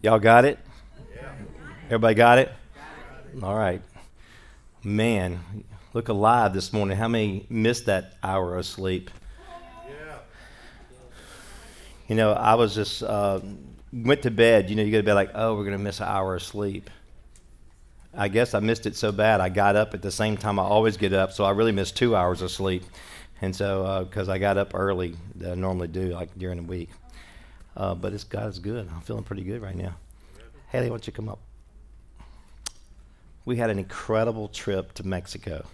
Y'all got it? Everybody got it? All right. Man, look alive this morning. How many missed that hour of sleep? Yeah. You know, I was just uh, went to bed. You know, you go to bed like, oh, we're to miss an hour of sleep. I guess I missed it so bad. I got up at the same time I always get up, so I really missed two hours of sleep. And so, because uh, I got up early I normally do, like during the week. Uh, but it's God's good. I'm feeling pretty good right now. Haley, why don't you come up? We had an incredible trip to Mexico.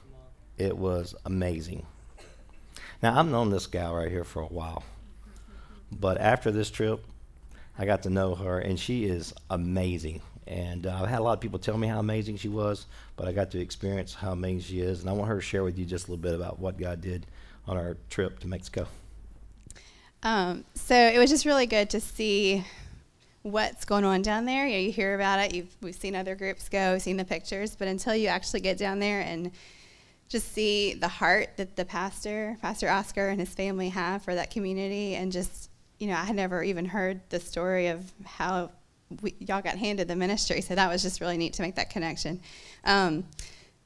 It was amazing. Now, I've known this gal right here for a while. But after this trip, I got to know her, and she is amazing. And uh, I had a lot of people tell me how amazing she was, but I got to experience how amazing she is. And I want her to share with you just a little bit about what God did on our trip to Mexico. Um, so it was just really good to see what's going on down there. You, know, you hear about it. You've, we've seen other groups go, seen the pictures, but until you actually get down there and just see the heart that the pastor, Pastor Oscar, and his family have for that community, and just you know, I had never even heard the story of how we, y'all got handed the ministry, so that was just really neat to make that connection. Um,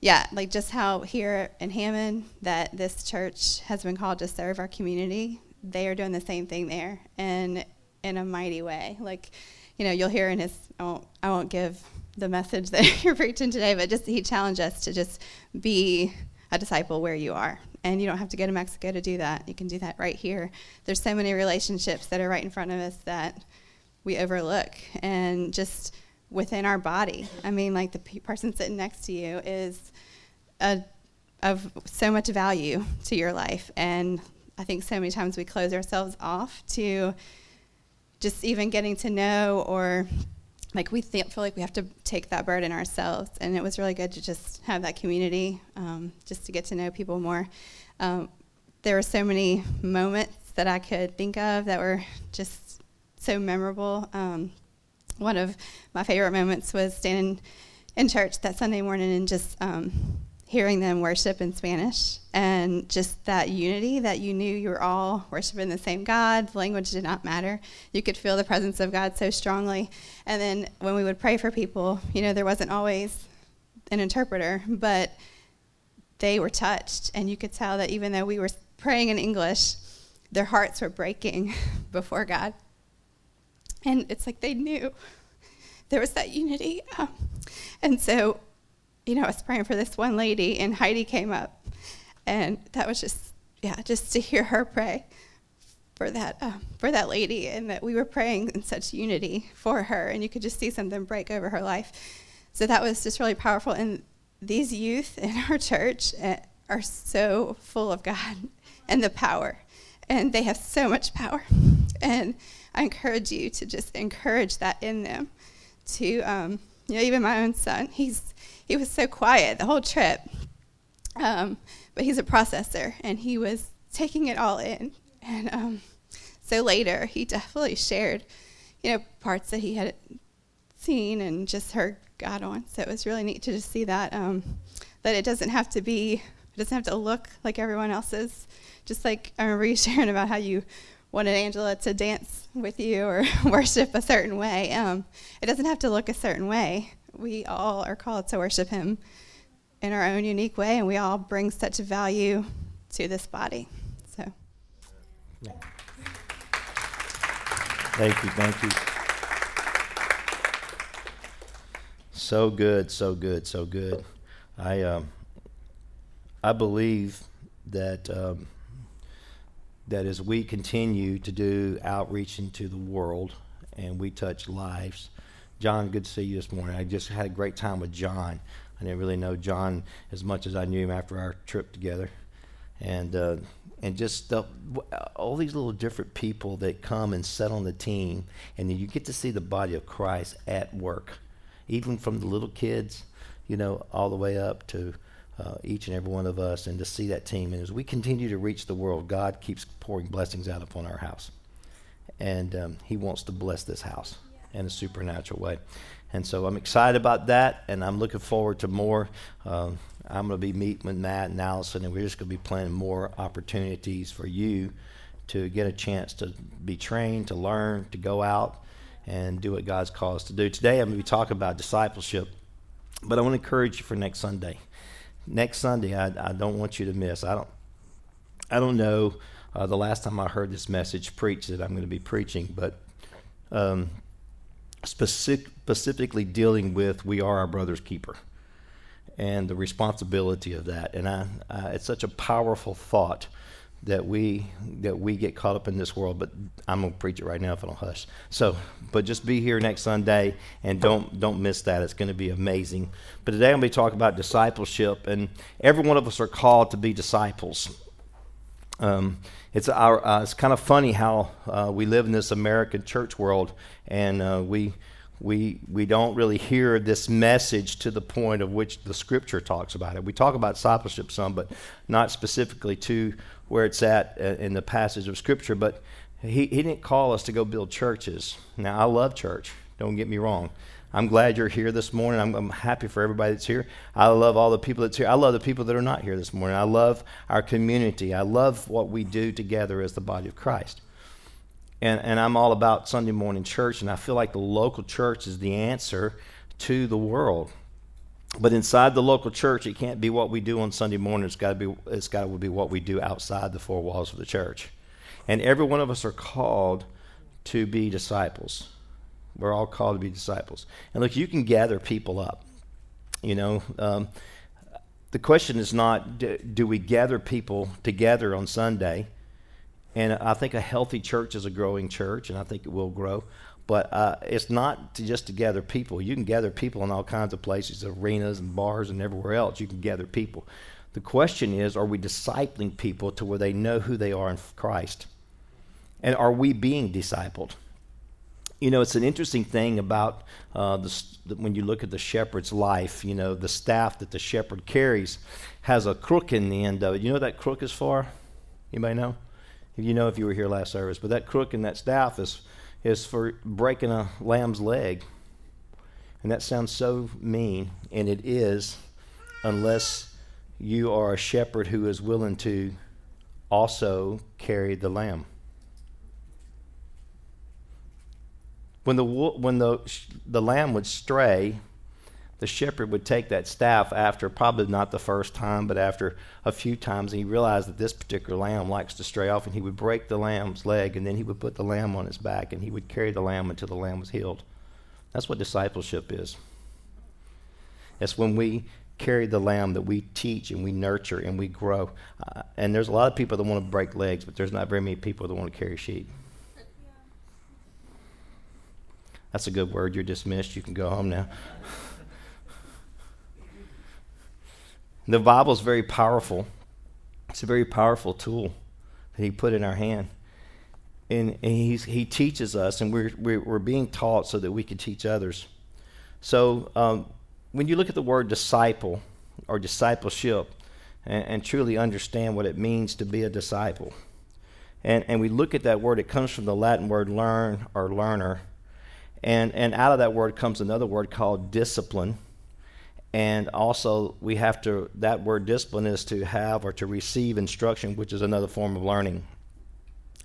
yeah, like just how here in Hammond that this church has been called to serve our community. They are doing the same thing there, and in a mighty way. Like, you know, you'll hear in his. I won't, I won't give the message that you're preaching today, but just he challenged us to just be a disciple where you are. And you don't have to go to Mexico to do that. You can do that right here. There's so many relationships that are right in front of us that we overlook. And just within our body. I mean, like the p- person sitting next to you is a, of so much value to your life. And I think so many times we close ourselves off to just even getting to know or like we feel like we have to take that burden ourselves. And it was really good to just have that community um, just to get to know people more. Um, there were so many moments that i could think of that were just so memorable. Um, one of my favorite moments was standing in church that sunday morning and just um, hearing them worship in Spanish and just that unity that you knew you were all worshiping the same God. The language did not matter. You could feel the presence of God so strongly. And then when we would pray for people, you know, there wasn't always an interpreter, but they were touched. And you could tell that even though we were praying in English, their hearts were breaking before God. And it's like they knew there was that unity. Um, and so you know, I was praying for this one lady, and Heidi came up, and that was just, yeah, just to hear her pray for that um, for that lady, and that we were praying in such unity for her, and you could just see something break over her life. So that was just really powerful. And these youth in our church uh, are so full of God and the power, and they have so much power. And I encourage you to just encourage that in them. To um, you know, even my own son, he's he was so quiet the whole trip. Um, but he's a processor, and he was taking it all in. And um, so later, he definitely shared, you know, parts that he had seen and just heard God on. So it was really neat to just see that um, that it doesn't have to be, it doesn't have to look like everyone else's. Just like I remember you sharing about how you wanted Angela to dance with you or worship a certain way. Um, it doesn't have to look a certain way we all are called to worship Him in our own unique way, and we all bring such value to this body. So, yeah. thank you, thank you. So good, so good, so good. I um, I believe that um, that as we continue to do outreach into the world and we touch lives, John, good to see you this morning. I just had a great time with John. I didn't really know John as much as I knew him after our trip together, and uh, and just the, all these little different people that come and sit on the team, and you get to see the body of Christ at work, even from the little kids, you know, all the way up to uh, each and every one of us, and to see that team. And as we continue to reach the world, God keeps pouring blessings out upon our house, and um, He wants to bless this house in a supernatural way. And so I'm excited about that, and I'm looking forward to more. Uh, I'm going to be meeting with Matt and Allison, and we're just going to be planning more opportunities for you to get a chance to be trained, to learn, to go out and do what God's called us to do. Today, I'm going to be talking about discipleship, but I want to encourage you for next Sunday. Next Sunday, I, I don't want you to miss. I don't, I don't know uh, the last time I heard this message preached that I'm going to be preaching, but um, specific, specifically dealing with we are our brother's keeper and the responsibility of that. And I, uh, it's such a powerful thought that we that we get caught up in this world. But I'm gonna preach it right now if I don't hush. So, but just be here next Sunday and don't don't miss that. It's going to be amazing. But today I'm to be talking about discipleship, and every one of us are called to be disciples. Um, it's our uh, it's kind of funny how uh, we live in this American church world, and uh, we we we don't really hear this message to the point of which the scripture talks about it. We talk about discipleship some, but not specifically to where it's at uh, in the passage of scripture. But he, he didn't call us to go build churches. Now I love church. Don't get me wrong. I'm glad you're here this morning. I'm, I'm, happy for everybody that's here. I love all the people that's here. I love the people that are not here this morning. I love our community. I love what we do together as the body of Christ and, and I'm all about Sunday morning church, and I feel like the local church is the answer to the world. But inside the local church, it can't be what we do on Sunday morning. It's got to be it's got to be what we do outside the four walls of the church. And every one of us are called to be disciples. We're all called to be disciples. And look, you can gather people up. You know, um, the question is not do, do we gather people together on Sunday and I think a healthy church is a growing church, and I think it will grow. But uh, it's not to just to gather people. You can gather people in all kinds of places, arenas and bars and everywhere else. You can gather people. The question is, are we discipling people to where they know who they are in Christ? And are we being discipled? You know, it's an interesting thing about uh, the, when you look at the shepherd's life. You know, the staff that the shepherd carries has a crook in the end of it. You know what that crook is for? Anybody know? If you know if you were here last service, but that crook and that staff is is for breaking a lamb's leg. And that sounds so mean, and it is, unless you are a shepherd who is willing to also carry the lamb. When the when the the lamb would stray, the shepherd would take that staff after probably not the first time, but after a few times, and he realized that this particular lamb likes to stray off, and he would break the lamb's leg, and then he would put the lamb on his back, and he would carry the lamb until the lamb was healed. That's what discipleship is. It's when we carry the lamb that we teach and we nurture and we grow. Uh, and there's a lot of people that want to break legs, but there's not very many people that want to carry sheep. That's a good word. You're dismissed. You can go home now. The Bible is very powerful. It's a very powerful tool that He put in our hand. And, and He teaches us, and we're, we're, we're, being taught so that we can teach others. So um, when you look at the word disciple or discipleship and, and, truly understand what it means to be a disciple, and, and we look at that word, it comes from the Latin word learn or learner. And, and out of that word comes another word called discipline. And also we have to that word discipline is to have or to receive instruction which is another form of learning.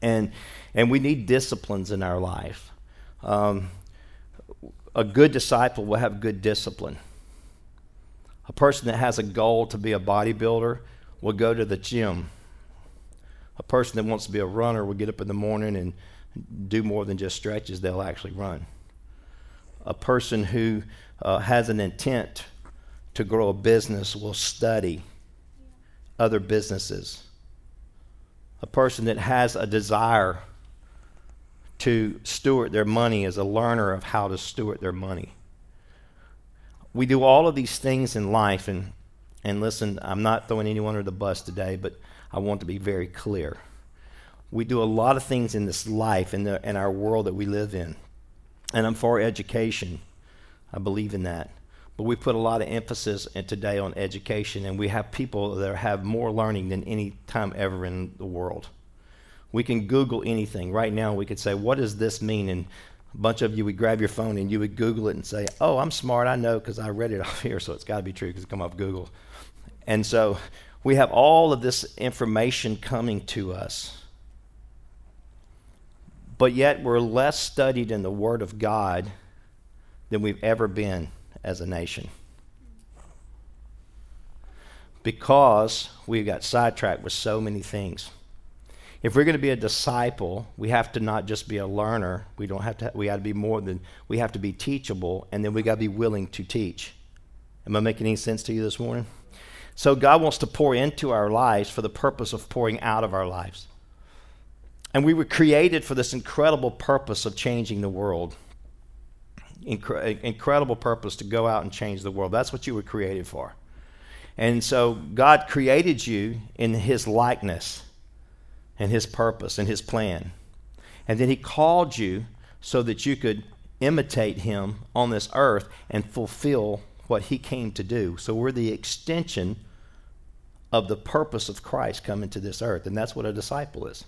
And and we need disciplines in our life. Um, a good disciple will have good discipline. A person that has a goal to be a bodybuilder will go to the gym. A person that wants to be a runner will get up in the morning and do more than just stretches they'll actually run a person who uh, has an intent to grow a business will study other businesses. A person that has a desire to steward their money is a learner of how to steward their money. We do all of these things in life, and, and listen, I'm not throwing anyone under the bus today, but I want to be very clear. We do a lot of things in this life, in, the, in our world that we live in. And I'm for education. I believe in that. But we put a lot of emphasis today on education, and we have people that have more learning than any time ever in the world. We can Google anything. Right now, we could say, What does this mean? And a bunch of you would grab your phone and you would Google it and say, Oh, I'm smart. I know because I read it off here, so it's got to be true because it come off Google. And so we have all of this information coming to us. But yet we're less studied in the Word of God than we've ever been as a nation. Because we've got sidetracked with so many things. If we're going to be a disciple, we have to not just be a learner. We don't have to. We got to be more than. We have to be teachable, and then we got to be willing to teach. Am I making any sense to you this morning? So God wants to pour into our lives for the purpose of pouring out of our lives. And we were created for this incredible purpose of changing the world. Incre- incredible purpose to go out and change the world. That's what you were created for. And so God created you in his likeness and his purpose and his plan. And then he called you so that you could imitate him on this earth and fulfill what he came to do. So we're the extension of the purpose of Christ coming to this earth. And that's what a disciple is.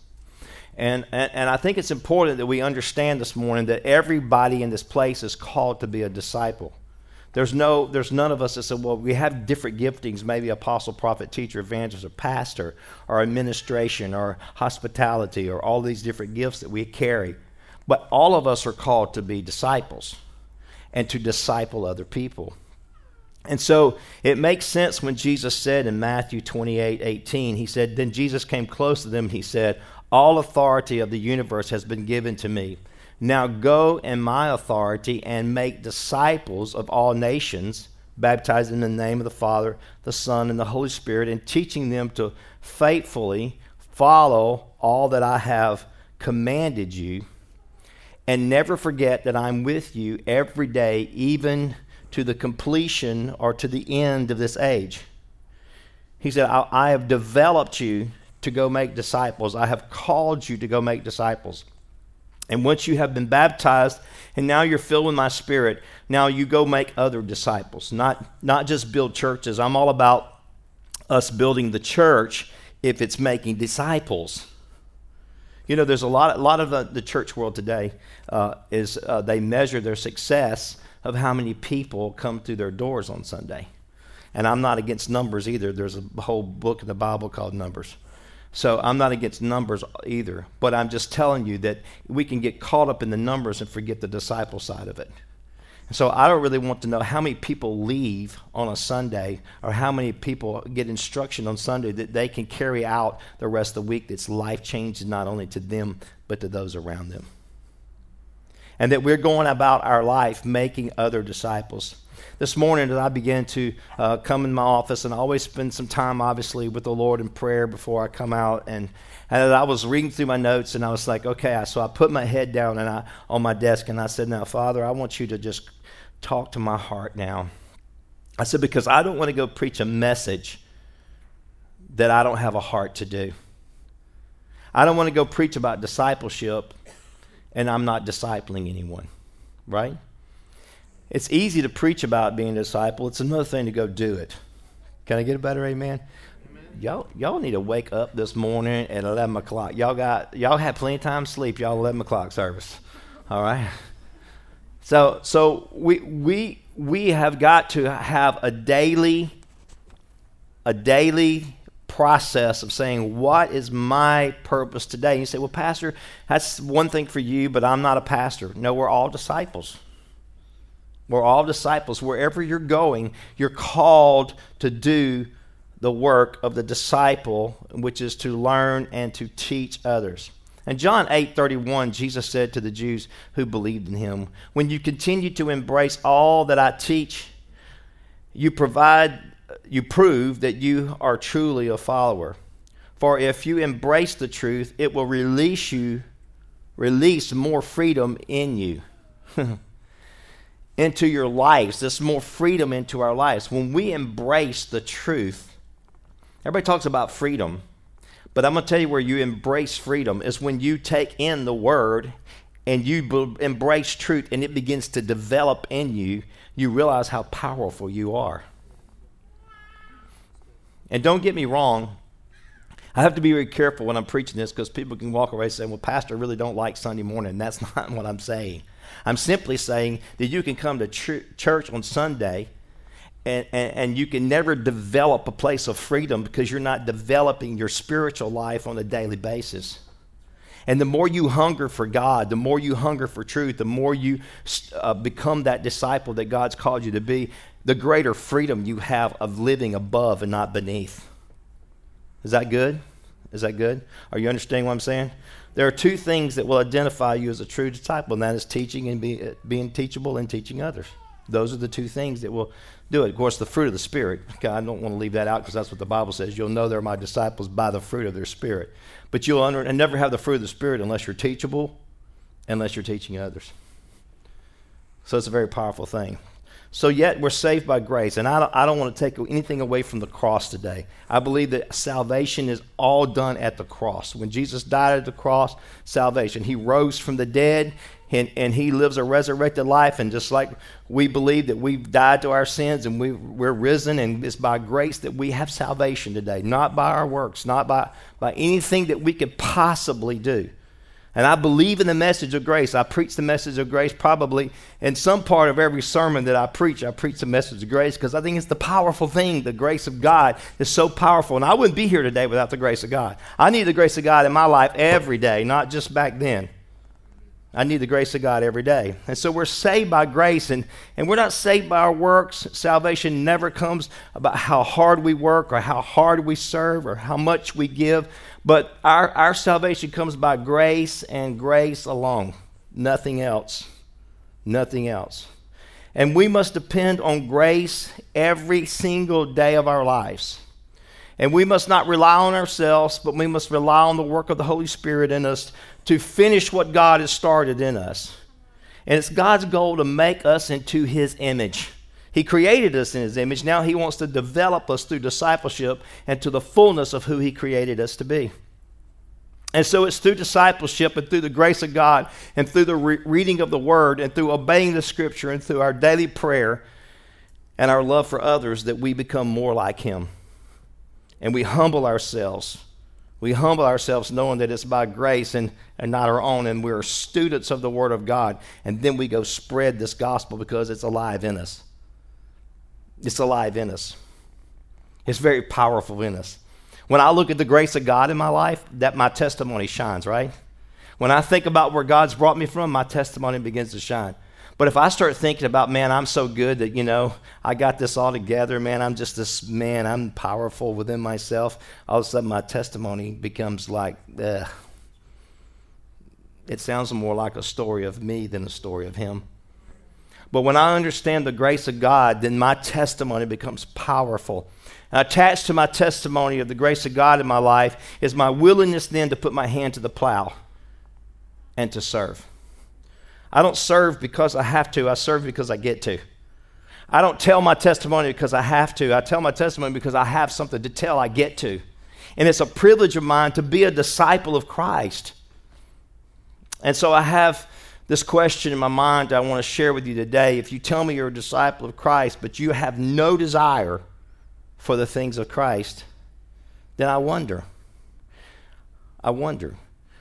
And, and, and, I think it's important that we understand this morning that everybody in this place is called to be a disciple. There's, no, there's none of us that said, well, we have different giftings, maybe apostle, prophet, teacher, evangelist, or pastor, or administration, or hospitality, or all these different gifts that we carry. But all of us are called to be disciples and to disciple other people. And so it makes sense when Jesus said in Matthew 28 18, he said, Then Jesus came close to them, and he said, all authority of the universe has been given to me. Now go in my authority and make disciples of all nations, baptizing in the name of the Father, the Son, and the Holy Spirit, and teaching them to faithfully follow all that I have commanded you. And never forget that I'm with you every day, even to the completion or to the end of this age. He said, I, I have developed you to go make disciples. I have called you to go make disciples. And once you have been baptized and now you're filled with my spirit, now you go make other disciples, not, not just build churches. I'm all about us building the church if it's making disciples. You know, there's a lot, a lot of the, the church world today uh, is uh, they measure their success of how many people come through their doors on Sunday. And I'm not against numbers either. There's a whole book in the Bible called Numbers. So I'm not against numbers either, but I'm just telling you that we can get caught up in the numbers and forget the disciple side of it. So I don't really want to know how many people leave on a Sunday or how many people get instruction on Sunday that they can carry out the rest of the week that's life changing not only to them but to those around them. And that we're going about our life making other disciples this morning as I began to uh, come in my office, and I always spend some time, obviously, with the Lord in prayer before I come out. And, and I was reading through my notes, and I was like, okay. So I put my head down and I on my desk, and I said, now, Father, I want you to just talk to my heart now. I said, because I don't want to go preach a message that I don't have a heart to do. I don't want to go preach about discipleship and I'm not discipling anyone, right? It's easy to preach about being a disciple. It's another thing to go do it. Can I get a better amen? amen? Y'all, y'all need to wake up this morning at 11 o'clock. Y'all got, y'all had plenty of time to sleep. Y'all 11 o'clock service. All right. So, so we, we, we have got to have a daily, a daily process of saying, What is my purpose today? And you say, Well, Pastor, that's one thing for you, but I'm not a pastor. No, we're all disciples. We're all disciples. Wherever you're going, you're called to do the work of the disciple, which is to learn and to teach others. In John 8:31, Jesus said to the Jews who believed in him, "When you continue to embrace all that I teach, you provide you prove that you are truly a follower. For if you embrace the truth, it will release you release more freedom in you." into your lives, this more freedom into our lives. When we embrace the truth, everybody talks about freedom, but I'm going to tell you where you embrace freedom is when you take in the word and you embrace truth and it begins to develop in you, you realize how powerful you are. And don't get me wrong, I have to be very careful when I'm preaching this because people can walk away saying, Well, Pastor, I really don't like Sunday morning. That's not what I'm saying. I'm simply saying that you can come to ch- church on Sunday and, and, and, you can never develop a place of freedom because you're not developing your spiritual life on a daily basis. And the more you hunger for God, the more you hunger for truth, the more you uh, become that disciple that God's called you to be, the greater freedom you have of living above and not beneath. Is that good? Is that good? Are you understanding what I'm saying? There are two things that will identify you as a true disciple, and that is teaching and be, being teachable and teaching others. Those are the two things that will do it. Of course, the fruit of the Spirit. Okay, I don't want to leave that out because that's what the Bible says. You'll know they're my disciples by the fruit of their Spirit. But you'll under, and never have the fruit of the Spirit unless you're teachable, unless you're teaching others. So it's a very powerful thing. So, yet we're saved by grace. And I don't, I don't want to take anything away from the cross today. I believe that salvation is all done at the cross. When Jesus died at the cross, salvation. He rose from the dead and, and he lives a resurrected life. And just like we believe that we've died to our sins and we, we're risen, and it's by grace that we have salvation today, not by our works, not by, by anything that we could possibly do. And I believe in the message of grace. I preach the message of grace probably in some part of every sermon that I preach. I preach the message of grace because I think it's the powerful thing. The grace of God is so powerful. And I wouldn't be here today without the grace of God. I need the grace of God in my life every day, not just back then. I need the grace of God every day. And so we're saved by grace, and, and we're not saved by our works. Salvation never comes about how hard we work or how hard we serve or how much we give, but our, our salvation comes by grace and grace alone. Nothing else. Nothing else. And we must depend on grace every single day of our lives. And we must not rely on ourselves, but we must rely on the work of the Holy Spirit in us to finish what God has started in us. And it's God's goal to make us into His image. He created us in His image. Now He wants to develop us through discipleship and to the fullness of who He created us to be. And so it's through discipleship and through the grace of God and through the re- reading of the Word and through obeying the Scripture and through our daily prayer and our love for others that we become more like Him. And we humble ourselves we humble ourselves knowing that it's by grace and, and not our own, and we're students of the Word of God. And then we go spread this gospel because it's alive in us. It's alive in us. It's very powerful in us. When I look at the grace of God in my life, that my testimony shines, right? When I think about where God's brought me from, my testimony begins to shine. But if I start thinking about, man, I'm so good that, you know, I got this all together, man, I'm just this man, I'm powerful within myself, all of a sudden my testimony becomes like, ugh. It sounds more like a story of me than a story of him. But when I understand the grace of God, then my testimony becomes powerful. And attached to my testimony of the grace of God in my life is my willingness then to put my hand to the plow and to serve. I don't serve because I have to, I serve because I get to. I don't tell my testimony because I have to. I tell my testimony because I have something to tell I get to. And it's a privilege of mine to be a disciple of Christ. And so I have this question in my mind I want to share with you today. If you tell me you're a disciple of Christ, but you have no desire for the things of Christ, then I wonder. I wonder.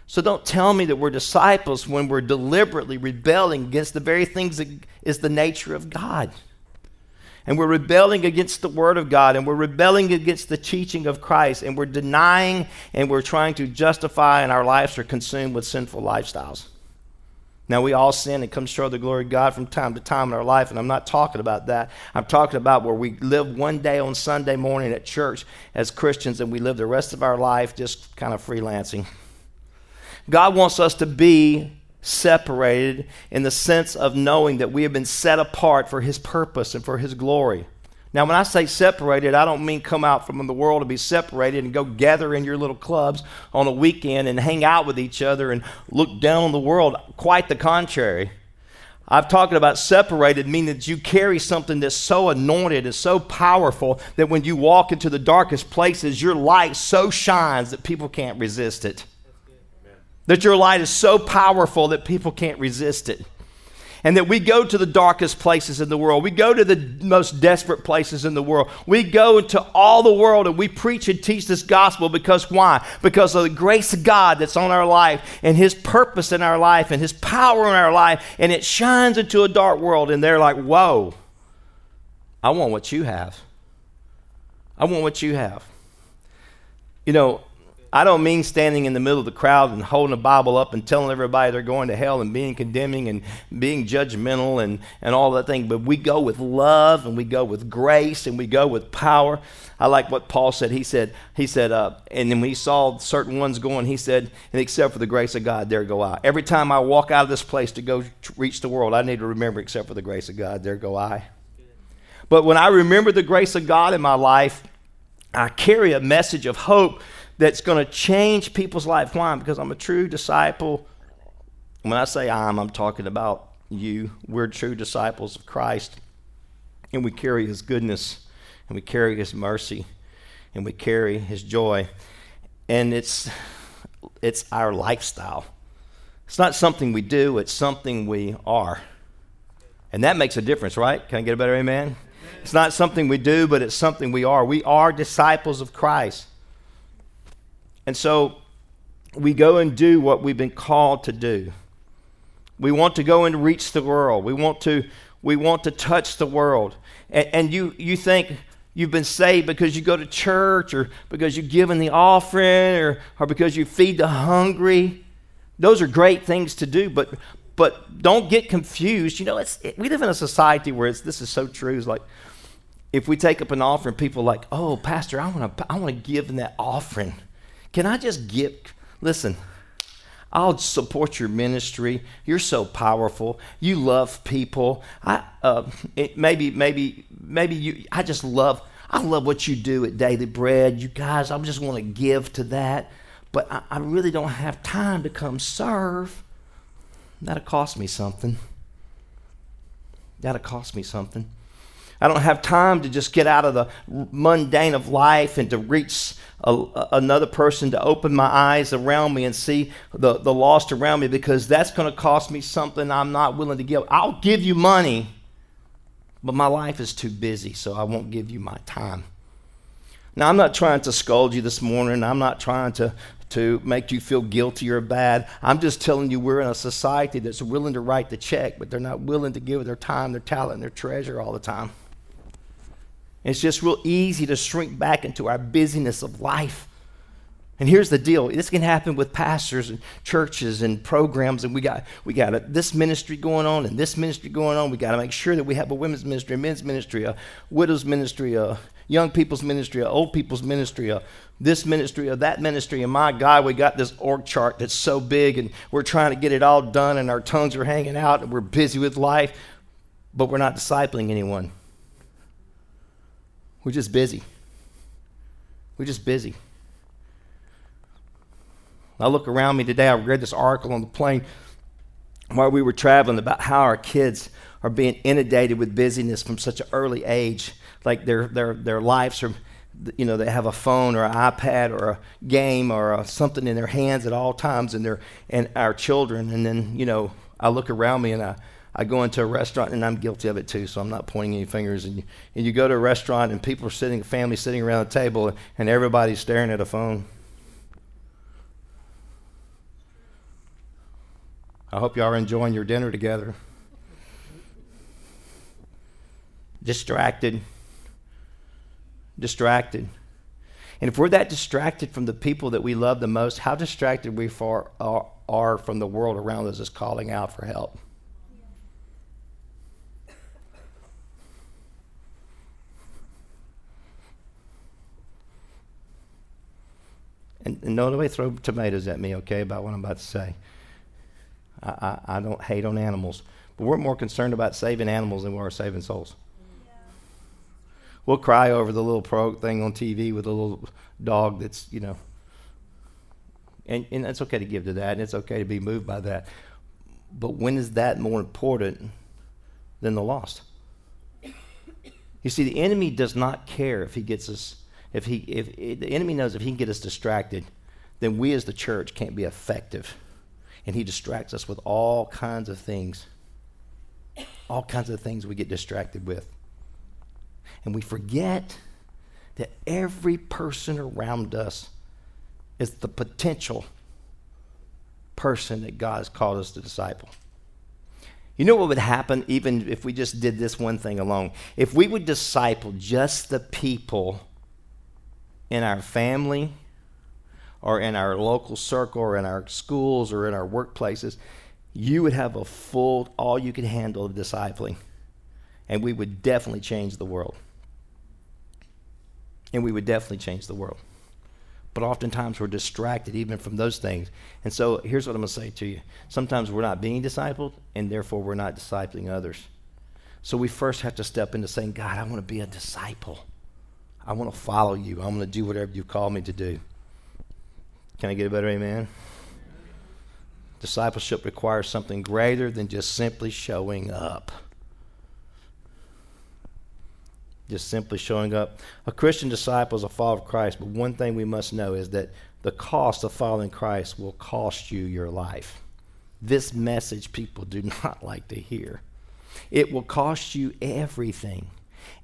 So don't tell me that we're disciples when we're deliberately rebelling against the very things that is the nature of God. And we're rebelling against the Word of God, and we're rebelling against the teaching of Christ, and we're denying and we're trying to justify, and our lives are consumed with sinful lifestyles. Now, we all sin and come short of the glory of God from time to time in our life, and I'm not talking about that. I'm talking about where we live one day on Sunday morning at church as Christians, and we live the rest of our life just kind of freelancing. God wants us to be separated in the sense of knowing that we have been set apart for His purpose and for His glory. Now, when I say separated, I don't mean come out from the world to be separated and go gather in your little clubs on a weekend and hang out with each other and look down on the world. Quite the contrary. I've talked about separated, meaning that you carry something that's so anointed, is so powerful that when you walk into the darkest places, your light so shines that people can't resist it. That your light is so powerful that people can't resist it. And that we go to the darkest places in the world. We go to the most desperate places in the world. We go into all the world and we preach and teach this gospel because why? Because of the grace of God that's on our life and His purpose in our life and His power in our life. And it shines into a dark world and they're like, whoa, I want what you have. I want what you have. You know, I don't mean standing in the middle of the crowd and holding a Bible up and telling everybody they're going to hell and being condemning and being judgmental and, and all that thing. But we go with love and we go with grace and we go with power. I like what Paul said. He said, he said, uh, and then when he saw certain ones going, he said, and except for the grace of God, there go I. Every time I walk out of this place to go reach the world, I need to remember, except for the grace of God, there go I. But when I remember the grace of God in my life, I carry a message of hope that's going to change people's life. Why? Because I'm a true disciple. When I say I'm, I'm talking about you. We're true disciples of Christ. And we carry his goodness, and we carry his mercy, and we carry his joy. And it's, it's our lifestyle. It's not something we do, it's something we are. And that makes a difference, right? Can I get a better amen? It's not something we do, but it's something we are. We are disciples of Christ. And so we go and do what we've been called to do. We want to go and reach the world. We want to, we want to touch the world. And, and you, you think you've been saved because you go to church or because you give in the offering or, or because you feed the hungry. Those are great things to do, but, but don't get confused. You know, it's, it, we live in a society where it's, this is so true. It's like if we take up an offering, people are like, oh, Pastor, I want to I wanna give in that offering. Can I just get, listen, I'll support your ministry. You're so powerful. You love people. I uh, it, maybe maybe maybe you. I just love. I love what you do at Daily Bread. You guys, I just want to give to that, but I, I really don't have time to come serve. That'll cost me something. That'll cost me something. I don't have time to just get out of the mundane of life and to reach a, another person to open my eyes around me and see the, the lost around me because that's going to cost me something I'm not willing to give. I'll give you money, but my life is too busy, so I won't give you my time. Now, I'm not trying to scold you this morning. I'm not trying to, to make you feel guilty or bad. I'm just telling you we're in a society that's willing to write the check, but they're not willing to give their time, their talent, and their treasure all the time. It's just real easy to shrink back into our busyness of life. And here's the deal: this can happen with pastors and churches and programs, and we got we got a, this ministry going on and this ministry going on. We got to make sure that we have a women's ministry, a men's ministry, a widows ministry, a young people's ministry, a old people's ministry, a this ministry or that ministry. And my God, we got this org chart that's so big, and we're trying to get it all done, and our tongues are hanging out, and we're busy with life, but we're not discipling anyone. We're just busy. We're just busy. I look around me today. I read this article on the plane while we were traveling about how our kids are being inundated with busyness from such an early age. Like their their their lives are, you know, they have a phone or an iPad or a game or a, something in their hands at all times, and and our children. And then you know, I look around me and I I go into a restaurant, and I'm guilty of it too, so I'm not pointing any fingers. And you, and you go to a restaurant, and people are sitting, family sitting around the table, and everybody's staring at a phone. I hope y'all are enjoying your dinner together. Distracted. Distracted. And if we're that distracted from the people that we love the most, how distracted we far are, are from the world around us is calling out for help. And, and nobody throw tomatoes at me, okay, about what I'm about to say. I, I, I, don't hate on animals, but we're more concerned about saving animals than we are saving souls. Yeah. We'll cry over the little pro thing on TV with a little dog that's, you know, and, and it's okay to give to that, and it's okay to be moved by that. But when is that more important than the lost? You see, the enemy does not care if he gets us if he if, if the enemy knows if he can get us distracted, then we as the church can't be effective. And he distracts us with all kinds of things. All kinds of things we get distracted with. And we forget that every person around us is the potential person that God has called us to disciple. You know what would happen even if we just did this one thing alone? If we would disciple just the people in our family or in our local circle or in our schools or in our workplaces, you would have a full, all you could handle of discipling. And we would definitely change the world. And we would definitely change the world. But oftentimes we're distracted even from those things. And so here's what I'm going to say to you. Sometimes we're not being discipled, and therefore we're not discipling others. So we first have to step into saying, God, I want to be a disciple. I want to follow you. I'm going to do whatever you call me to do. Can I get a better amen? Discipleship requires something greater than just simply showing up. Just simply showing up. A Christian disciple is a follower of Christ, but one thing we must know is that the cost of following Christ will cost you your life. This message people do not like to hear. It will cost you everything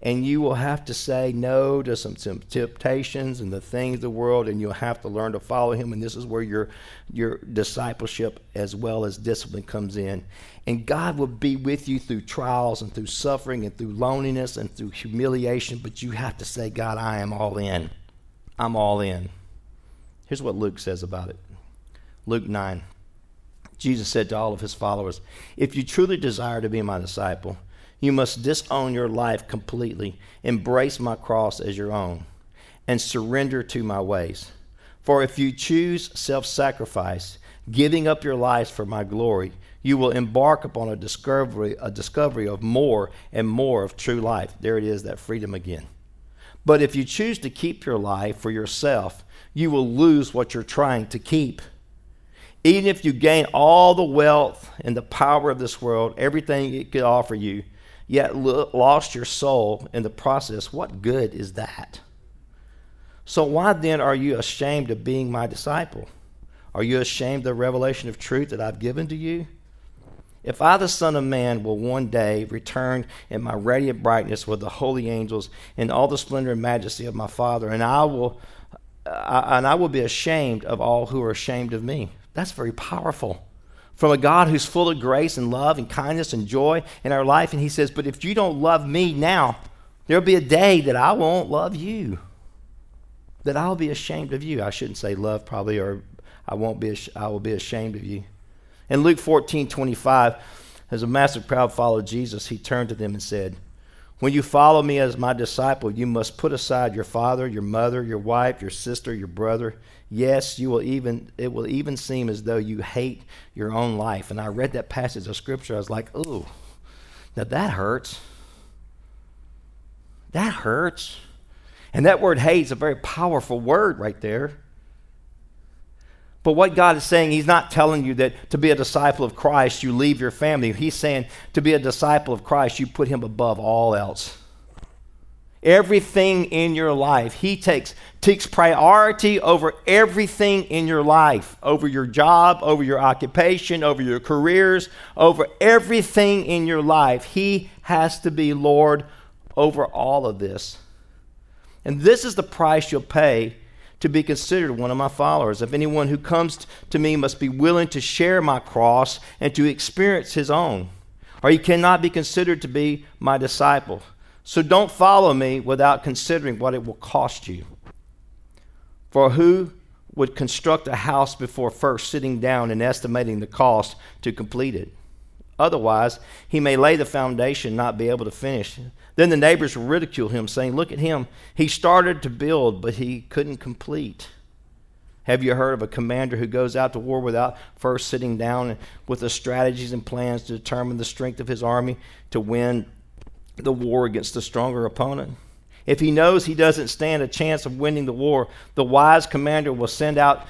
and you will have to say no to some, some temptations and the things of the world, and you'll have to learn to follow Him. And this is where your, your discipleship as well as discipline comes in. And God will be with you through trials and through suffering and through loneliness and through humiliation, but you have to say, God, I am all in. I'm all in. Here's what Luke says about it Luke 9. Jesus said to all of his followers, If you truly desire to be my disciple, you must disown your life completely, embrace my cross as your own, and surrender to my ways. For if you choose self sacrifice, giving up your lives for my glory, you will embark upon a discovery, a discovery of more and more of true life. There it is, that freedom again. But if you choose to keep your life for yourself, you will lose what you're trying to keep. Even if you gain all the wealth and the power of this world, everything it could offer you, yet lost your soul in the process, what good is that? So, why then are you ashamed of being my disciple? Are you ashamed of the revelation of truth that I've given to you? If I, the Son of Man, will one day return in my radiant brightness with the holy angels in all the splendor and majesty of my Father, and I will, and I will be ashamed of all who are ashamed of me. That's very powerful from a God who's full of grace and love and kindness and joy in our life. And he says, But if you don't love me now, there'll be a day that I won't love you, that I'll be ashamed of you. I shouldn't say love, probably, or I, won't be, I will be ashamed of you. In Luke 14 25, as a massive crowd followed Jesus, he turned to them and said, When you follow me as my disciple, you must put aside your father, your mother, your wife, your sister, your brother Yes, you will even it will even seem as though you hate your own life. And I read that passage of scripture, I was like, ooh, now that hurts. That hurts. And that word hate is a very powerful word right there. But what God is saying, He's not telling you that to be a disciple of Christ, you leave your family. He's saying to be a disciple of Christ, you put Him above all else. Everything in your life. He takes, takes priority over everything in your life, over your job, over your occupation, over your careers, over everything in your life. He has to be Lord over all of this. And this is the price you'll pay to be considered one of my followers. If anyone who comes to me must be willing to share my cross and to experience his own, or he cannot be considered to be my disciple. So don't follow me without considering what it will cost you. For who would construct a house before first sitting down and estimating the cost to complete it? Otherwise, he may lay the foundation, not be able to finish. Then the neighbors will ridicule him, saying, Look at him. He started to build, but he couldn't complete. Have you heard of a commander who goes out to war without first sitting down with the strategies and plans to determine the strength of his army to win the war against the stronger opponent. If he knows he doesn't stand a chance of winning the war, the wise commander will send out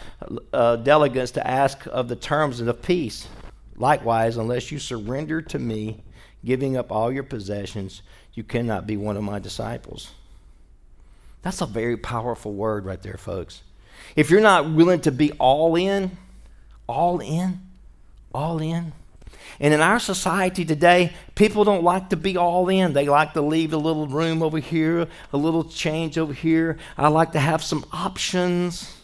uh, delegates to ask of the terms of the peace. Likewise, unless you surrender to me, giving up all your possessions, you cannot be one of my disciples. That's a very powerful word right there, folks. If you're not willing to be all in, all in, all in, and in our society today, people don't like to be all in. They like to leave a little room over here, a little change over here. I like to have some options.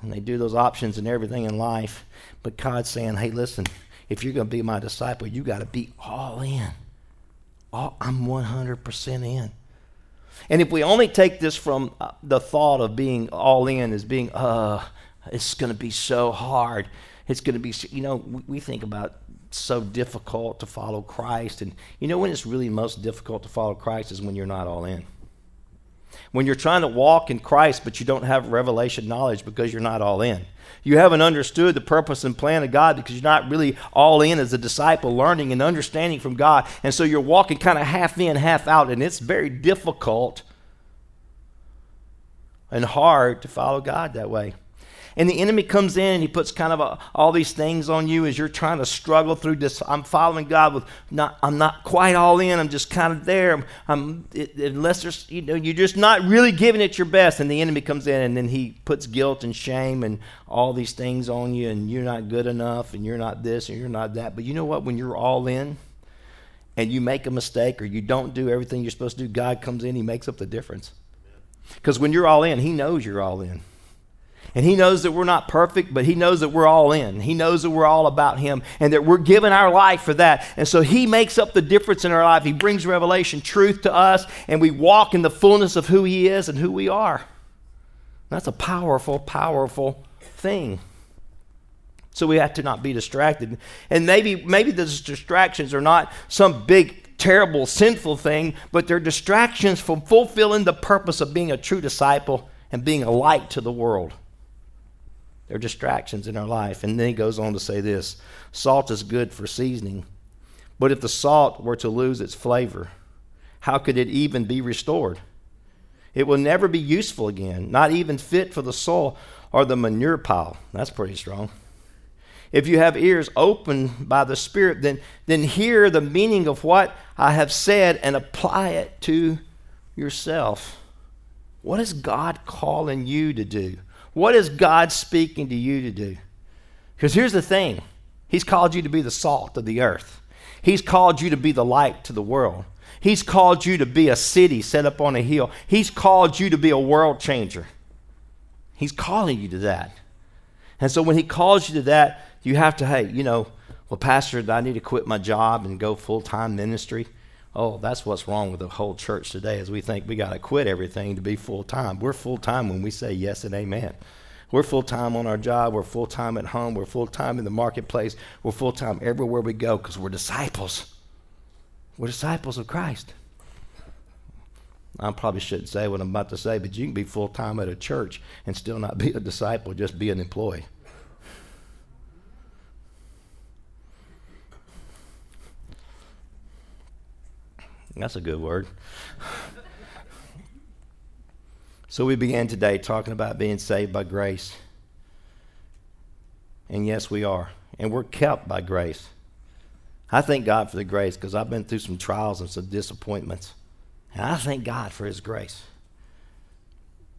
And they do those options and everything in life. But God's saying, hey, listen, if you're going to be my disciple, you got to be all in. All, I'm 100% in. And if we only take this from uh, the thought of being all in as being, uh, it's going to be so hard. It's going to be, you know, we think about so difficult to follow Christ. And you know when it's really most difficult to follow Christ is when you're not all in. When you're trying to walk in Christ, but you don't have revelation knowledge because you're not all in. You haven't understood the purpose and plan of God because you're not really all in as a disciple, learning and understanding from God. And so you're walking kind of half in, half out, and it's very difficult and hard to follow God that way. And the enemy comes in and he puts kind of a, all these things on you as you're trying to struggle through this. I'm following God with not, I'm not quite all in. I'm just kind of there. I'm, I'm it, unless there's, you know, you're just not really giving it your best. And the enemy comes in and then he puts guilt and shame and all these things on you. And you're not good enough and you're not this and you're not that. But you know what? When you're all in, and you make a mistake or you don't do everything you're supposed to do, God comes in, He makes up the difference. Because when you're all in, He knows you're all in. And He knows that we're not perfect, but He knows that we're all in. He knows that we're all about Him and that we're giving our life for that. And so He makes up the difference in our life. He brings revelation, truth to us, and we walk in the fullness of who He is and who we are. That's a powerful, powerful thing. So we have to not be distracted. And maybe maybe those distractions are not some big terrible sinful thing, but they're distractions from fulfilling the purpose of being a true disciple and being a light to the world. They're distractions in our life. And then he goes on to say this salt is good for seasoning. But if the salt were to lose its flavor, how could it even be restored? It will never be useful again, not even fit for the soil or the manure pile. That's pretty strong. If you have ears open by the Spirit, then, then hear the meaning of what I have said and apply it to yourself. What is God calling you to do? What is God speaking to you to do? Because here's the thing He's called you to be the salt of the earth, He's called you to be the light to the world. He's called you to be a city set up on a hill. He's called you to be a world changer. He's calling you to that. And so when he calls you to that, you have to, hey, you know, well, Pastor, I need to quit my job and go full time ministry. Oh, that's what's wrong with the whole church today is we think we got to quit everything to be full time. We're full time when we say yes and amen. We're full time on our job. We're full time at home. We're full time in the marketplace. We're full time everywhere we go because we're disciples. We're disciples of Christ. I probably shouldn't say what I'm about to say, but you can be full time at a church and still not be a disciple, just be an employee. That's a good word. so we began today talking about being saved by grace. And yes, we are. And we're kept by grace. I thank God for the grace because I've been through some trials and some disappointments. And I thank God for His grace.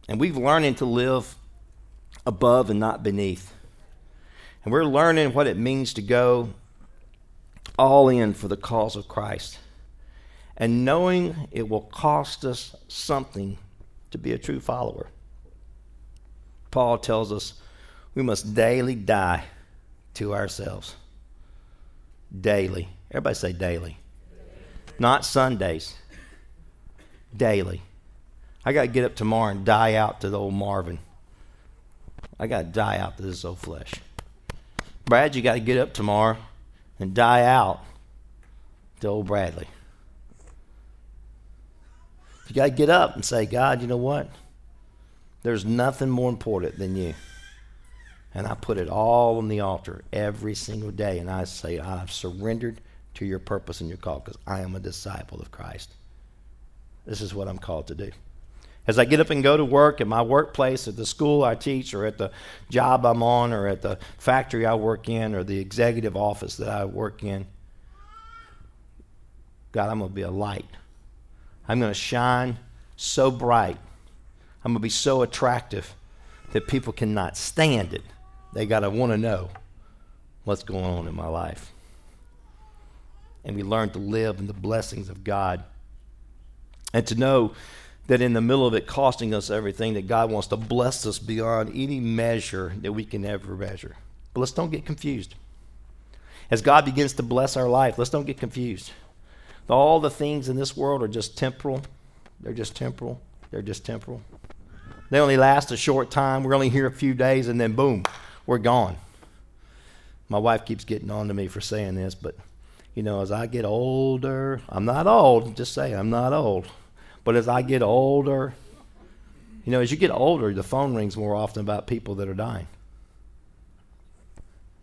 And we've learning to live above and not beneath. And we're learning what it means to go all in for the cause of Christ and knowing it will cost us something to be a true follower. Paul tells us we must daily die to ourselves. Daily. Everybody say daily. Not Sundays. Daily. I got to get up tomorrow and die out to the old Marvin. I got to die out to this old flesh. Brad, you got to get up tomorrow and die out to old Bradley. You got to get up and say, God, you know what? There's nothing more important than you. And I put it all on the altar every single day. And I say, I've surrendered to your purpose and your call because I am a disciple of Christ. This is what I'm called to do. As I get up and go to work at my workplace, at the school I teach, or at the job I'm on, or at the factory I work in, or the executive office that I work in, God, I'm going to be a light I'm going to shine so bright. I'm going to be so attractive that people cannot stand it. They got to want to know what's going on in my life. And we learn to live in the blessings of God and to know that in the middle of it costing us everything, that God wants to bless us beyond any measure that we can ever measure. But let's don't get confused. As God begins to bless our life, let's don't get confused. All the things in this world are just temporal, They're just temporal. They're just temporal. They only last a short time. We're only here a few days, and then boom, we're gone. My wife keeps getting on to me for saying this, but you know, as I get older, I'm not old, just say I'm not old. But as I get older, you know, as you get older, the phone rings more often about people that are dying.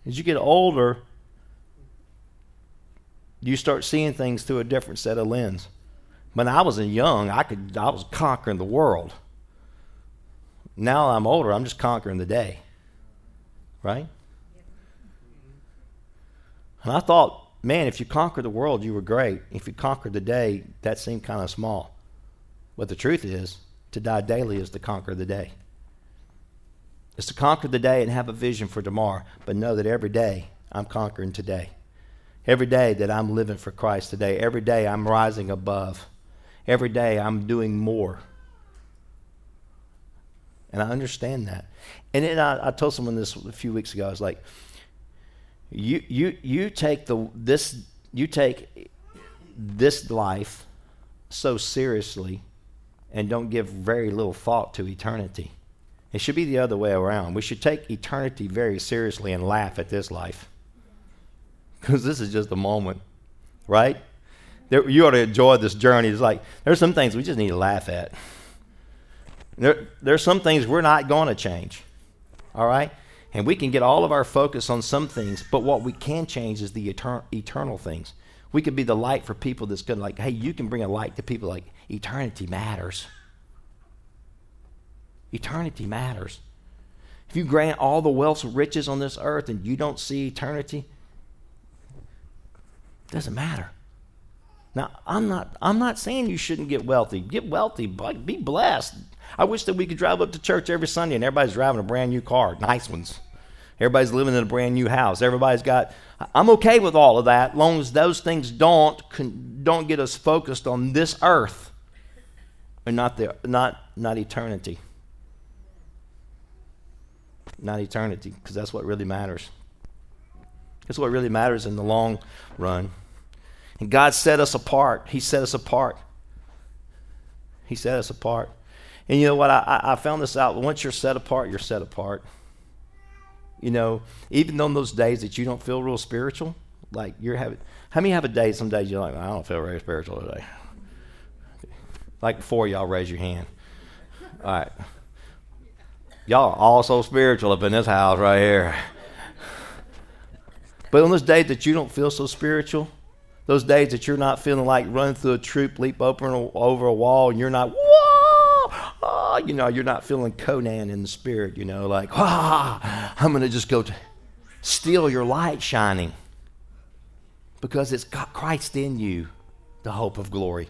As you get older, you start seeing things through a different set of lens. When I was young, I could I was conquering the world. Now I'm older, I'm just conquering the day. Right? And I thought, man, if you conquered the world, you were great. If you conquered the day, that seemed kind of small. But the truth is, to die daily is to conquer the day. It's to conquer the day and have a vision for tomorrow, but know that every day I'm conquering today. Every day that I'm living for Christ today, every day I'm rising above. Every day I'm doing more. And I understand that. And then I, I told someone this a few weeks ago. I was like, you, you, you take the this you take this life so seriously and don't give very little thought to eternity. It should be the other way around. We should take eternity very seriously and laugh at this life. Because this is just a moment, right? There, you ought to enjoy this journey. It's like there's some things we just need to laugh at. There, there's some things we're not going to change. All right? And we can get all of our focus on some things, but what we can change is the etern- eternal things. We could be the light for people that's good. Like, hey, you can bring a light to people. Like, eternity matters. Eternity matters. If you grant all the wealth and riches on this earth and you don't see eternity, it doesn't matter. Now, I'm not, I'm not saying you shouldn't get wealthy. Get wealthy, but be blessed. I wish that we could drive up to church every Sunday and everybody's driving a brand new car, nice ones. Everybody's living in a brand new house. Everybody's got. I'm okay with all of that, long as those things don't don't get us focused on this earth, and not the not not eternity. Not eternity, because that's what really matters. That's what really matters in the long run. And God set us apart. He set us apart. He set us apart. And you know what? I, I found this out. Once you're set apart, you're set apart. You know, even on those days that you don't feel real spiritual, like you're having, how many have a day, some days you're like, I don't feel very spiritual today? Like before, y'all raise your hand. All right. Y'all are all so spiritual up in this house right here. But on those days that you don't feel so spiritual, those days that you're not feeling like running through a troop, leap over, over a wall, and you're not, whoa, oh, you know, you're not feeling Conan in the spirit, you know, like, ah, I'm going to just go to steal your light shining because it's got Christ in you, the hope of glory.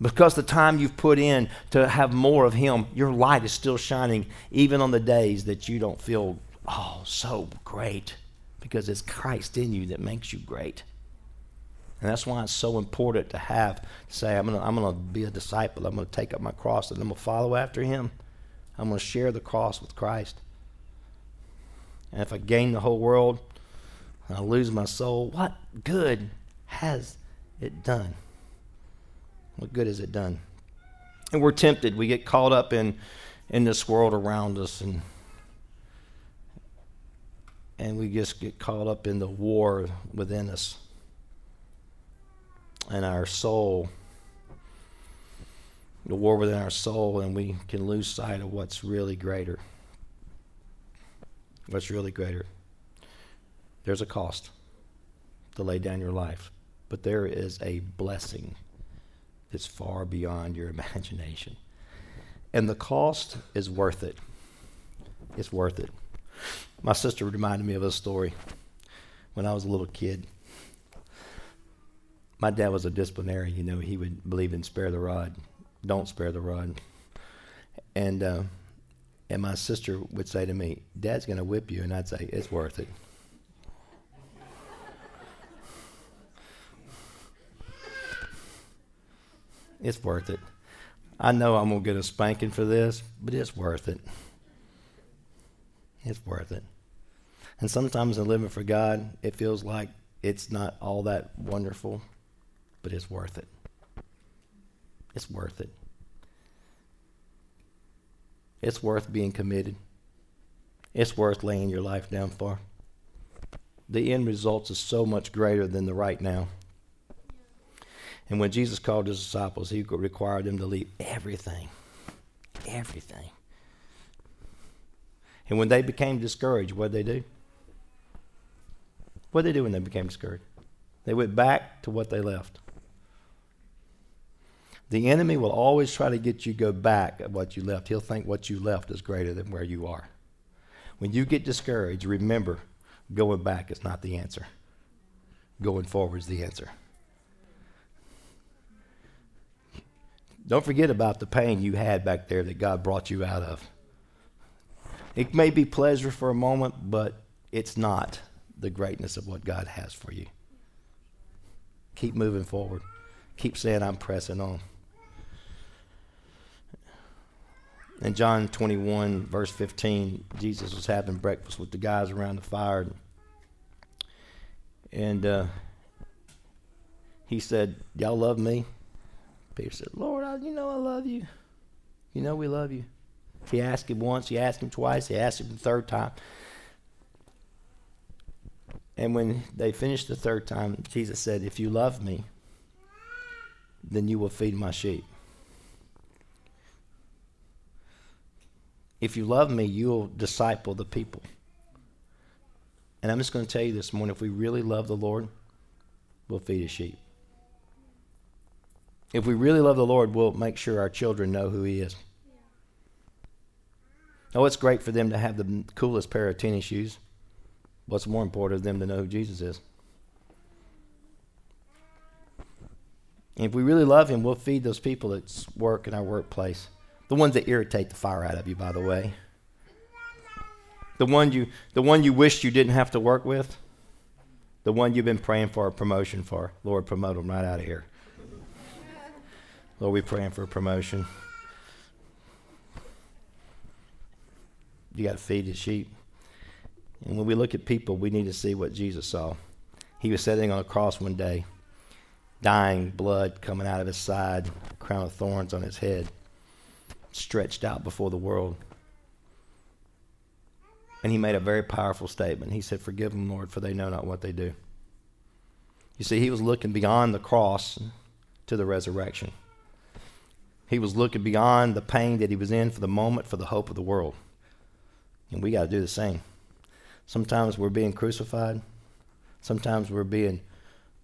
Because the time you've put in to have more of Him, your light is still shining even on the days that you don't feel, oh, so great. Because it's Christ in you that makes you great. And that's why it's so important to have, say, I'm going to I'm gonna be a disciple. I'm going to take up my cross and I'm going to follow after Him. I'm going to share the cross with Christ. And if I gain the whole world and I lose my soul, what good has it done? What good has it done? And we're tempted. We get caught up in, in this world around us and and we just get caught up in the war within us and our soul the war within our soul and we can lose sight of what's really greater what's really greater there's a cost to lay down your life but there is a blessing that's far beyond your imagination. And the cost is worth it. It's worth it. My sister reminded me of a story when I was a little kid. My dad was a disciplinarian, you know, he would believe in spare the rod, don't spare the rod. And uh, and my sister would say to me, Dad's going to whip you. And I'd say, It's worth it. It's worth it. I know I'm going to get a spanking for this, but it's worth it. It's worth it. And sometimes in living for God, it feels like it's not all that wonderful, but it's worth it. It's worth it. It's worth being committed. It's worth laying your life down for. The end results is so much greater than the right now. And when Jesus called his disciples, he required them to leave everything. Everything. And when they became discouraged, what did they do? What did they do when they became discouraged? They went back to what they left. The enemy will always try to get you go back at what you left. He'll think what you left is greater than where you are. When you get discouraged, remember going back is not the answer. Going forward is the answer. Don't forget about the pain you had back there that God brought you out of. It may be pleasure for a moment, but it's not the greatness of what God has for you. Keep moving forward. Keep saying, I'm pressing on. In John 21, verse 15, Jesus was having breakfast with the guys around the fire. And uh, he said, Y'all love me? Peter said, Lord, I, you know I love you. You know we love you. He asked him once, he asked him twice, he asked him the third time. And when they finished the third time, Jesus said, If you love me, then you will feed my sheep. If you love me, you'll disciple the people. And I'm just going to tell you this morning if we really love the Lord, we'll feed his sheep. If we really love the Lord, we'll make sure our children know who he is. Oh, it's great for them to have the coolest pair of tennis shoes. What's more important to them to know who Jesus is? And if we really love him, we'll feed those people that work in our workplace. The ones that irritate the fire out of you, by the way. The one you the one you wished you didn't have to work with. The one you've been praying for a promotion for. Lord, promote them right out of here. Lord, we're praying for a promotion. You got to feed his sheep. And when we look at people, we need to see what Jesus saw. He was sitting on a cross one day, dying, blood coming out of his side, crown of thorns on his head, stretched out before the world. And he made a very powerful statement. He said, Forgive them, Lord, for they know not what they do. You see, he was looking beyond the cross to the resurrection. He was looking beyond the pain that he was in for the moment for the hope of the world. And we got to do the same. Sometimes we're being crucified. Sometimes we're being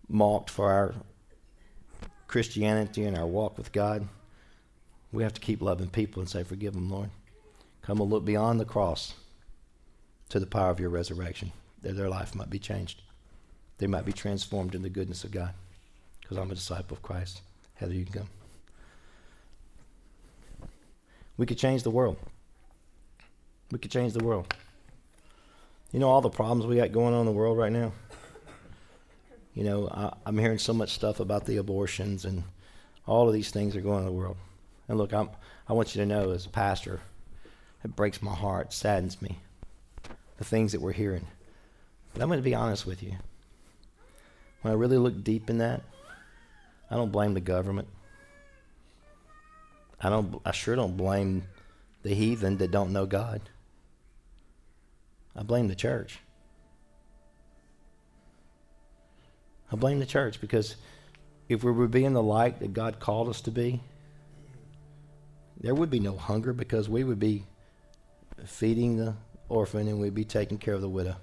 mocked for our Christianity and our walk with God. We have to keep loving people and say, Forgive them, Lord. Come and look beyond the cross to the power of your resurrection, that their life might be changed. They might be transformed in the goodness of God. Because I'm a disciple of Christ. Heather, you can come. We could change the world. We could change the world. You know all the problems we got going on in the world right now? You know, I, I'm hearing so much stuff about the abortions and all of these things are going on in the world. And look, I'm, I want you to know as a pastor, it breaks my heart, saddens me, the things that we're hearing. But I'm going to be honest with you. When I really look deep in that, I don't blame the government. I don't I sure don't blame the heathen that don't know God. I blame the church. I blame the church because if we were being the light that God called us to be, there would be no hunger because we would be feeding the orphan and we'd be taking care of the widow.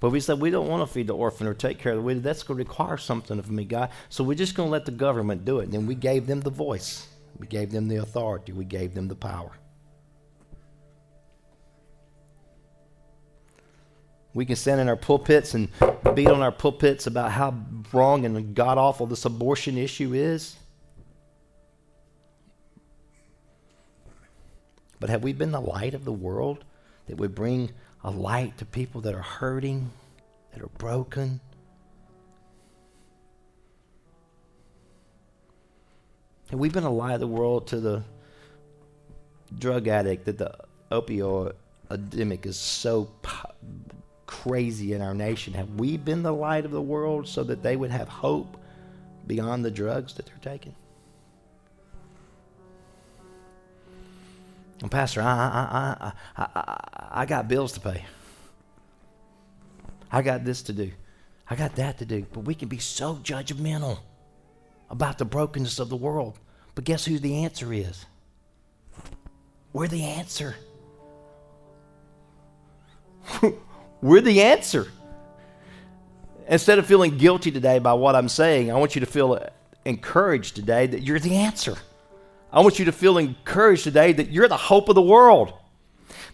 But we said we don't want to feed the orphan or take care of the widow. That's going to require something of me, God. So we're just going to let the government do it. And then we gave them the voice, we gave them the authority, we gave them the power. We can stand in our pulpits and beat on our pulpits about how wrong and god awful this abortion issue is. But have we been the light of the world that would bring a light to people that are hurting, that are broken? Have we been a light of the world to the drug addict that the opioid epidemic is so crazy in our nation? Have we been the light of the world so that they would have hope beyond the drugs that they're taking? Pastor, I, I, I, I, I got bills to pay. I got this to do. I got that to do. But we can be so judgmental about the brokenness of the world. But guess who the answer is? We're the answer. We're the answer. Instead of feeling guilty today by what I'm saying, I want you to feel encouraged today that you're the answer. I want you to feel encouraged today that you're the hope of the world.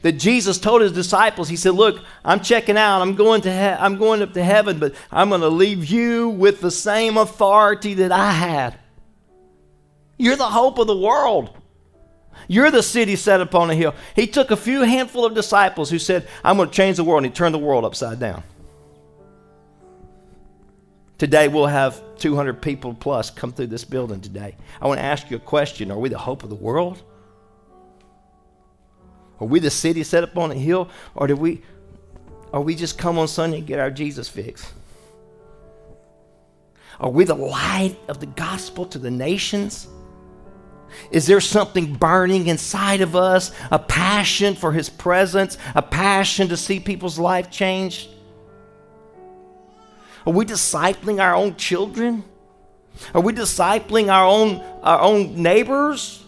That Jesus told his disciples, he said, "Look, I'm checking out. I'm going to he- I'm going up to heaven, but I'm going to leave you with the same authority that I had. You're the hope of the world. You're the city set upon a hill." He took a few handful of disciples who said, "I'm going to change the world," and he turned the world upside down. Today we'll have 200 people plus come through this building today. I want to ask you a question. Are we the hope of the world? Are we the city set up on a hill? Or do we are we just come on Sunday and get our Jesus fix? Are we the light of the gospel to the nations? Is there something burning inside of us? A passion for his presence, a passion to see people's life changed? Are we discipling our own children? Are we discipling our own our own neighbors?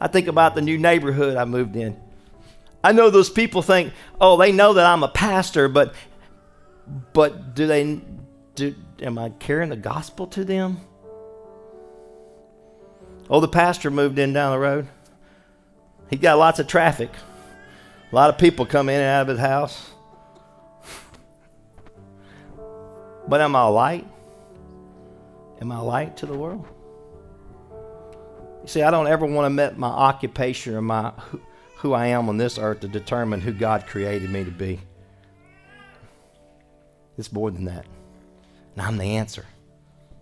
I think about the new neighborhood I moved in. I know those people think, "Oh, they know that I'm a pastor, but but do they do am I carrying the gospel to them?" Oh, the pastor moved in down the road. He got lots of traffic. A lot of people come in and out of his house. But am I a light? Am I a light to the world? You see, I don't ever want to let my occupation or my who, who I am on this earth to determine who God created me to be. It's more than that. And I'm the answer.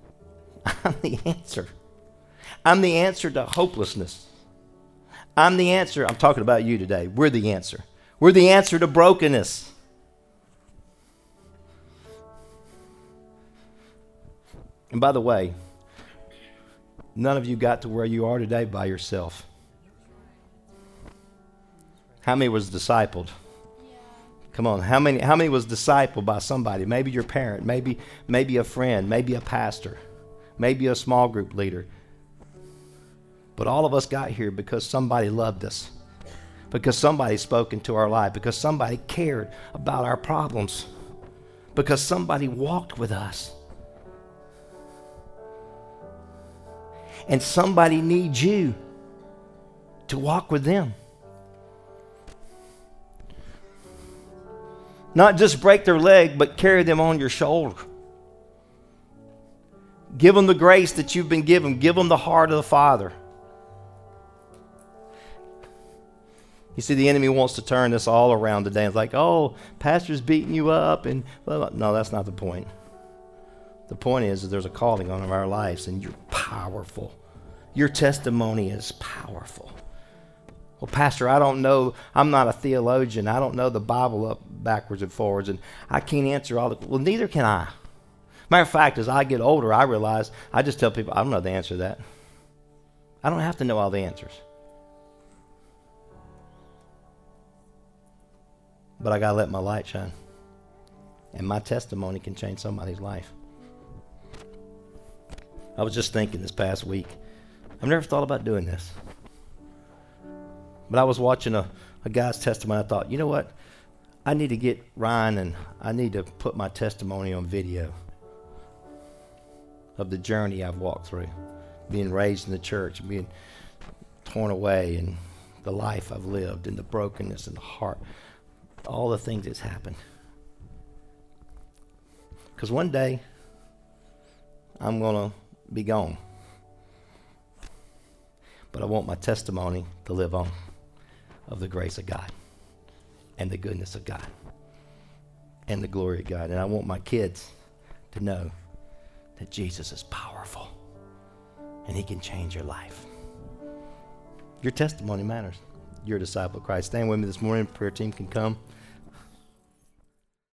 I'm the answer. I'm the answer to hopelessness. I'm the answer. I'm talking about you today. We're the answer. We're the answer to brokenness. And by the way, none of you got to where you are today by yourself. How many was discipled? Come on, how many how many was discipled by somebody? Maybe your parent, maybe maybe a friend, maybe a pastor, maybe a small group leader. But all of us got here because somebody loved us. Because somebody spoke into our life, because somebody cared about our problems. Because somebody walked with us. and somebody needs you to walk with them. Not just break their leg, but carry them on your shoulder. Give them the grace that you've been given. Give them the heart of the Father. You see, the enemy wants to turn this all around today. It's like, oh, pastor's beating you up. And well, no, that's not the point. The point is that there's a calling on our lives, and you're powerful. Your testimony is powerful. Well, Pastor, I don't know. I'm not a theologian. I don't know the Bible up backwards and forwards, and I can't answer all the. Well, neither can I. Matter of fact, as I get older, I realize I just tell people I don't know the answer to that. I don't have to know all the answers. But I got to let my light shine. And my testimony can change somebody's life. I was just thinking this past week. I've never thought about doing this. But I was watching a, a guy's testimony. I thought, you know what? I need to get Ryan and I need to put my testimony on video of the journey I've walked through, being raised in the church, being torn away, and the life I've lived, and the brokenness and the heart, all the things that's happened. Because one day, I'm going to be gone. But I want my testimony to live on of the grace of God and the goodness of God and the glory of God. And I want my kids to know that Jesus is powerful and he can change your life. Your testimony matters. You're a disciple of Christ. Stand with me this morning. Prayer team can come.